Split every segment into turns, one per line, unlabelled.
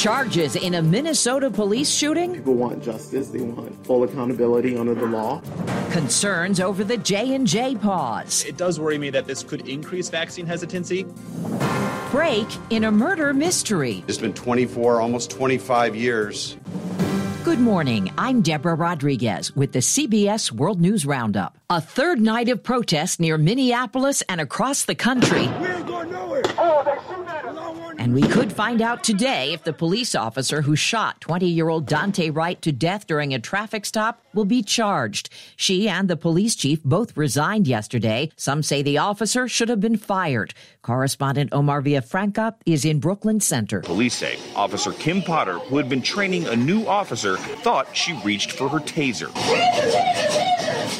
Charges in a Minnesota police shooting?
People want justice. They want full accountability under the law.
Concerns over the J&J pause.
It does worry me that this could increase vaccine hesitancy.
Break in a murder mystery.
It's been 24, almost 25 years.
Good morning. I'm Deborah Rodriguez with the CBS World News Roundup. A third night of protests near Minneapolis and across the country.
We ain't going nowhere. Oh, they shoot at us.
And we could find out today if the police officer who shot 20 year old Daunte Wright to death during a traffic stop will be charged. She and the police chief both resigned yesterday. Some say the officer should have been fired. Correspondent Omar Villafranca is in Brooklyn Center.
Police say Officer Kim Potter, who had been training a new officer, thought she reached for her taser.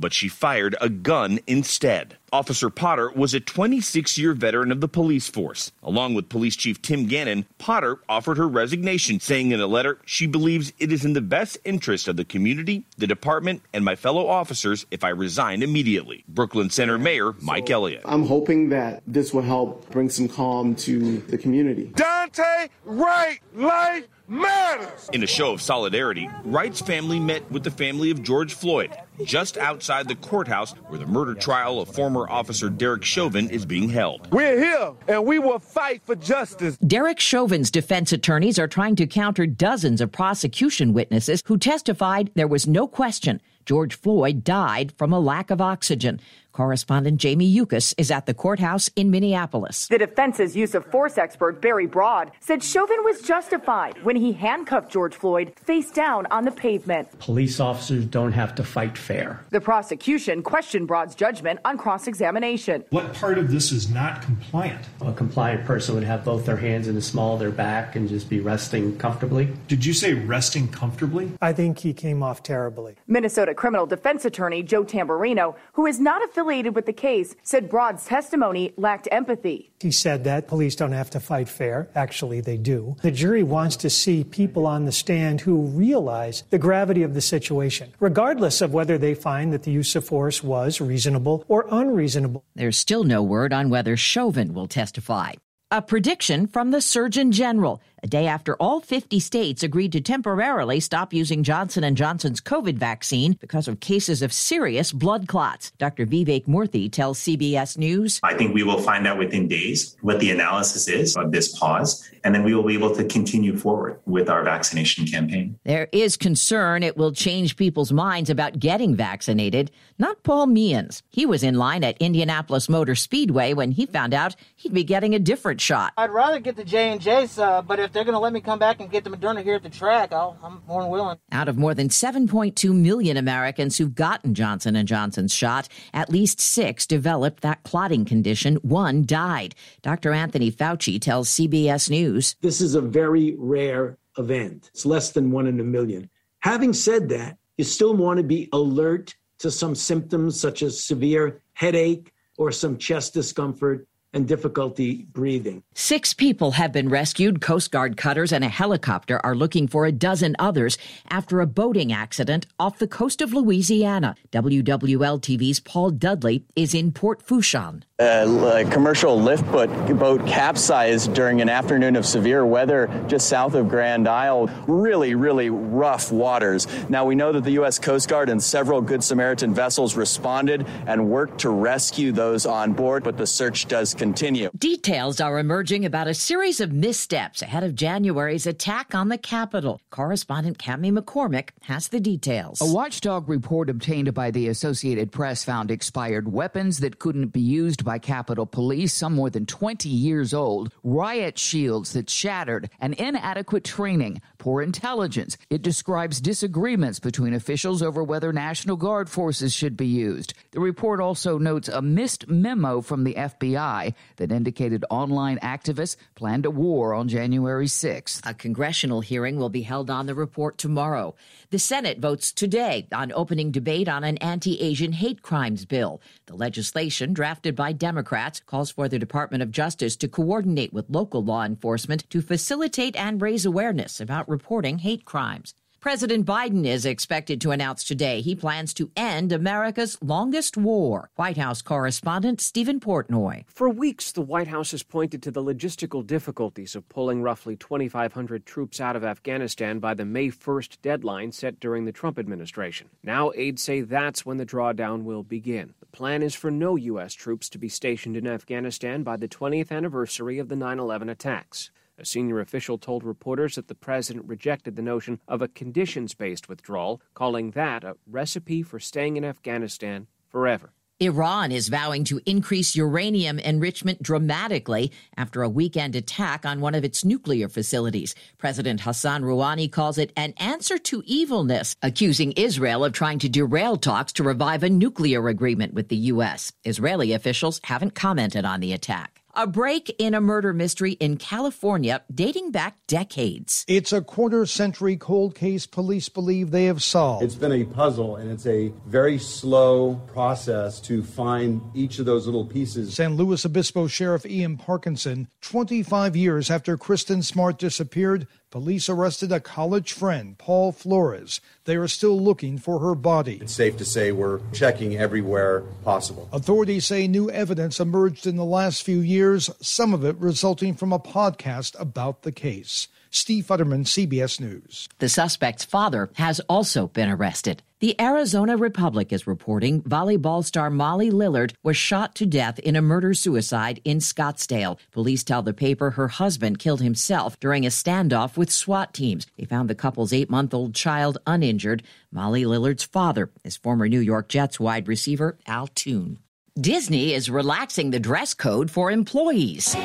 But she fired a gun instead. Officer Potter was a 26 year veteran of the police force. Along with Police Chief Tim Gannon, Potter offered her resignation, saying in a letter she believes it is in the best interest of the community, the department, and my fellow officers if I resign immediately. Brooklyn Center Mayor Mike
so
Elliott.
I'm hoping that this will help bring some calm to the community.
Daunte Wright life matters.
In a show of solidarity, Wright's family met with the family of George Floyd just outside the courthouse where the murder trial of former officer Derek Chauvin is being held.
We're here and we will fight for justice.
Derek Chauvin's defense attorneys are trying to counter dozens of prosecution witnesses who testified there was no question George Floyd died from a lack of oxygen. Correspondent Jamie Yuccas is at the courthouse in Minneapolis.
The defense's use of force expert Barry Brodd said Chauvin was justified when he handcuffed George Floyd face down on the pavement.
Police officers don't have to fight fair.
The prosecution questioned Brodd's judgment on cross examination.
What part of this is not compliant?
A compliant person would have both their hands in the small of their back and just be resting comfortably.
Did you say resting comfortably?
I think he came off terribly.
Minnesota criminal defense attorney Joe Tamburino, who is not affiliated with the case, said Brodd's testimony lacked empathy.
He said that police don't have to fight fair. Actually, they do. The jury wants to see people on the stand who realize the gravity of the situation, regardless of whether they find that the use of force was reasonable or unreasonable.
There's still no word on whether Chauvin will testify. A prediction from the Surgeon General a day after all 50 states agreed to temporarily stop using Johnson & Johnson's COVID vaccine because of cases of serious blood clots. Dr. Vivek Murthy tells CBS News,
I think we will find out within days what the analysis is of this pause, and then we will be able to continue forward with our vaccination campaign.
There is concern it will change people's minds about getting vaccinated. Not Paul Meehan. He was in line at Indianapolis Motor Speedway when he found out he'd be getting a different shot.
I'd rather get the J&J's, uh, but if they're going to let me come back and get the Moderna here at the track, i am more than willing.
Out of more than 7.2 million Americans who've gotten Johnson & Johnson's shot, at least six developed that clotting condition. One died. Dr. Anthony Fauci tells CBS News.
This is a very rare event. It's less than one in a million. Having said that, you still want to be alert to some symptoms such as severe headache or some chest discomfort and difficulty breathing.
Six people have been rescued. Coast Guard cutters and a helicopter are looking for a dozen others after a boating accident off the coast of Louisiana. WWL TV's Paul Dudley is in Port Fourchon.
A commercial lift boat, boat capsized during an afternoon of severe weather just south of Grand Isle. Really, really rough waters. Now, we know that the U.S. Coast Guard and several Good Samaritan vessels responded and worked to rescue those on board, but the search does continue.
Details are emerging about a series of missteps ahead of January's attack on the Capitol. Correspondent Cami McCormick has the details.
A watchdog report obtained by the Associated Press found expired weapons that couldn't be used by Capitol Police, some more than 20 years old, riot shields that shattered, and inadequate training, poor intelligence. It describes disagreements between officials over whether National Guard forces should be used. The report also notes a missed memo from the FBI that indicated online activists planned a war on January 6th.
A congressional hearing will be held on the report tomorrow. The Senate votes today on opening debate on an anti Asian hate crimes bill. The legislation, drafted by Democrats, calls for the Department of Justice to coordinate with local law enforcement to facilitate and raise awareness about reporting hate crimes. President Biden is expected to announce today he plans to end America's longest war. White House correspondent Stephen Portnoy.
For weeks, the White House has pointed to the logistical difficulties of pulling roughly 2,500 troops out of Afghanistan by the May 1st deadline set during the Trump administration. Now, aides say that's when the drawdown will begin. The plan is for no U.S. troops to be stationed in Afghanistan by the 20th anniversary of the 9 11 attacks. A senior official told reporters that the president rejected the notion of a conditions based withdrawal, calling that a recipe for staying in Afghanistan forever.
Iran is vowing to increase uranium enrichment dramatically after a weekend attack on one of its nuclear facilities. President Hassan Rouhani calls it an answer to evilness, accusing Israel of trying to derail talks to revive a nuclear agreement with the U.S. Israeli officials haven't commented on the attack. A break in a murder mystery in California dating back decades.
It's a quarter century cold case police believe they have solved.
It's been a puzzle, and it's a very slow process to find each of those little pieces.
San Luis Obispo Sheriff Ian Parkinson, 25 years after Kristin Smart disappeared, Police arrested a college friend, Paul Flores. They are still looking for her body.
It's safe to say we're checking everywhere possible.
Authorities say new evidence emerged in the last few years, some of it resulting from a podcast about the case. Steve Futterman, CBS News.
The suspect's father has also been arrested. The Arizona Republic is reporting volleyball star Molly Lillard was shot to death in a murder suicide in Scottsdale. Police tell the paper her husband killed himself during a standoff with SWAT teams. They found the couple's eight month old child uninjured. Molly Lillard's father is former New York Jets wide receiver Al Toon. Disney is relaxing the dress code for employees.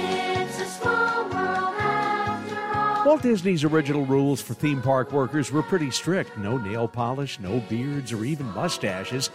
Walt Disney's original rules for theme park workers were pretty strict no nail polish, no beards, or even mustaches,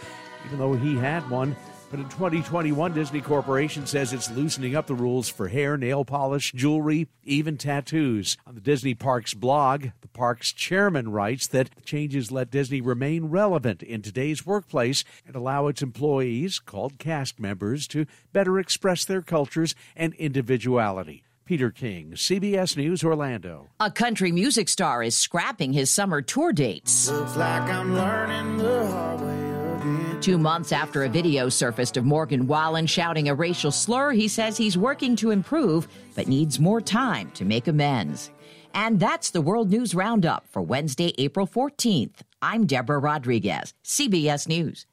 even though he had one. But in 2021, Disney Corporation says it's loosening up the rules for hair, nail polish, jewelry, even tattoos. On the Disney Parks blog, the park's chairman writes that the changes let Disney remain relevant in today's workplace and allow its employees, called cast members, to better express their cultures and individuality. Peter King, CBS News, Orlando.
A country music star is scrapping his summer tour dates.
Looks like I'm learning the hard way again.
Two months after a video surfaced of Morgan Wallen shouting a racial slur, he says he's working to improve, but needs more time to make amends. And that's the World News Roundup for Wednesday, April 14th. I'm Deborah Rodriguez, CBS News.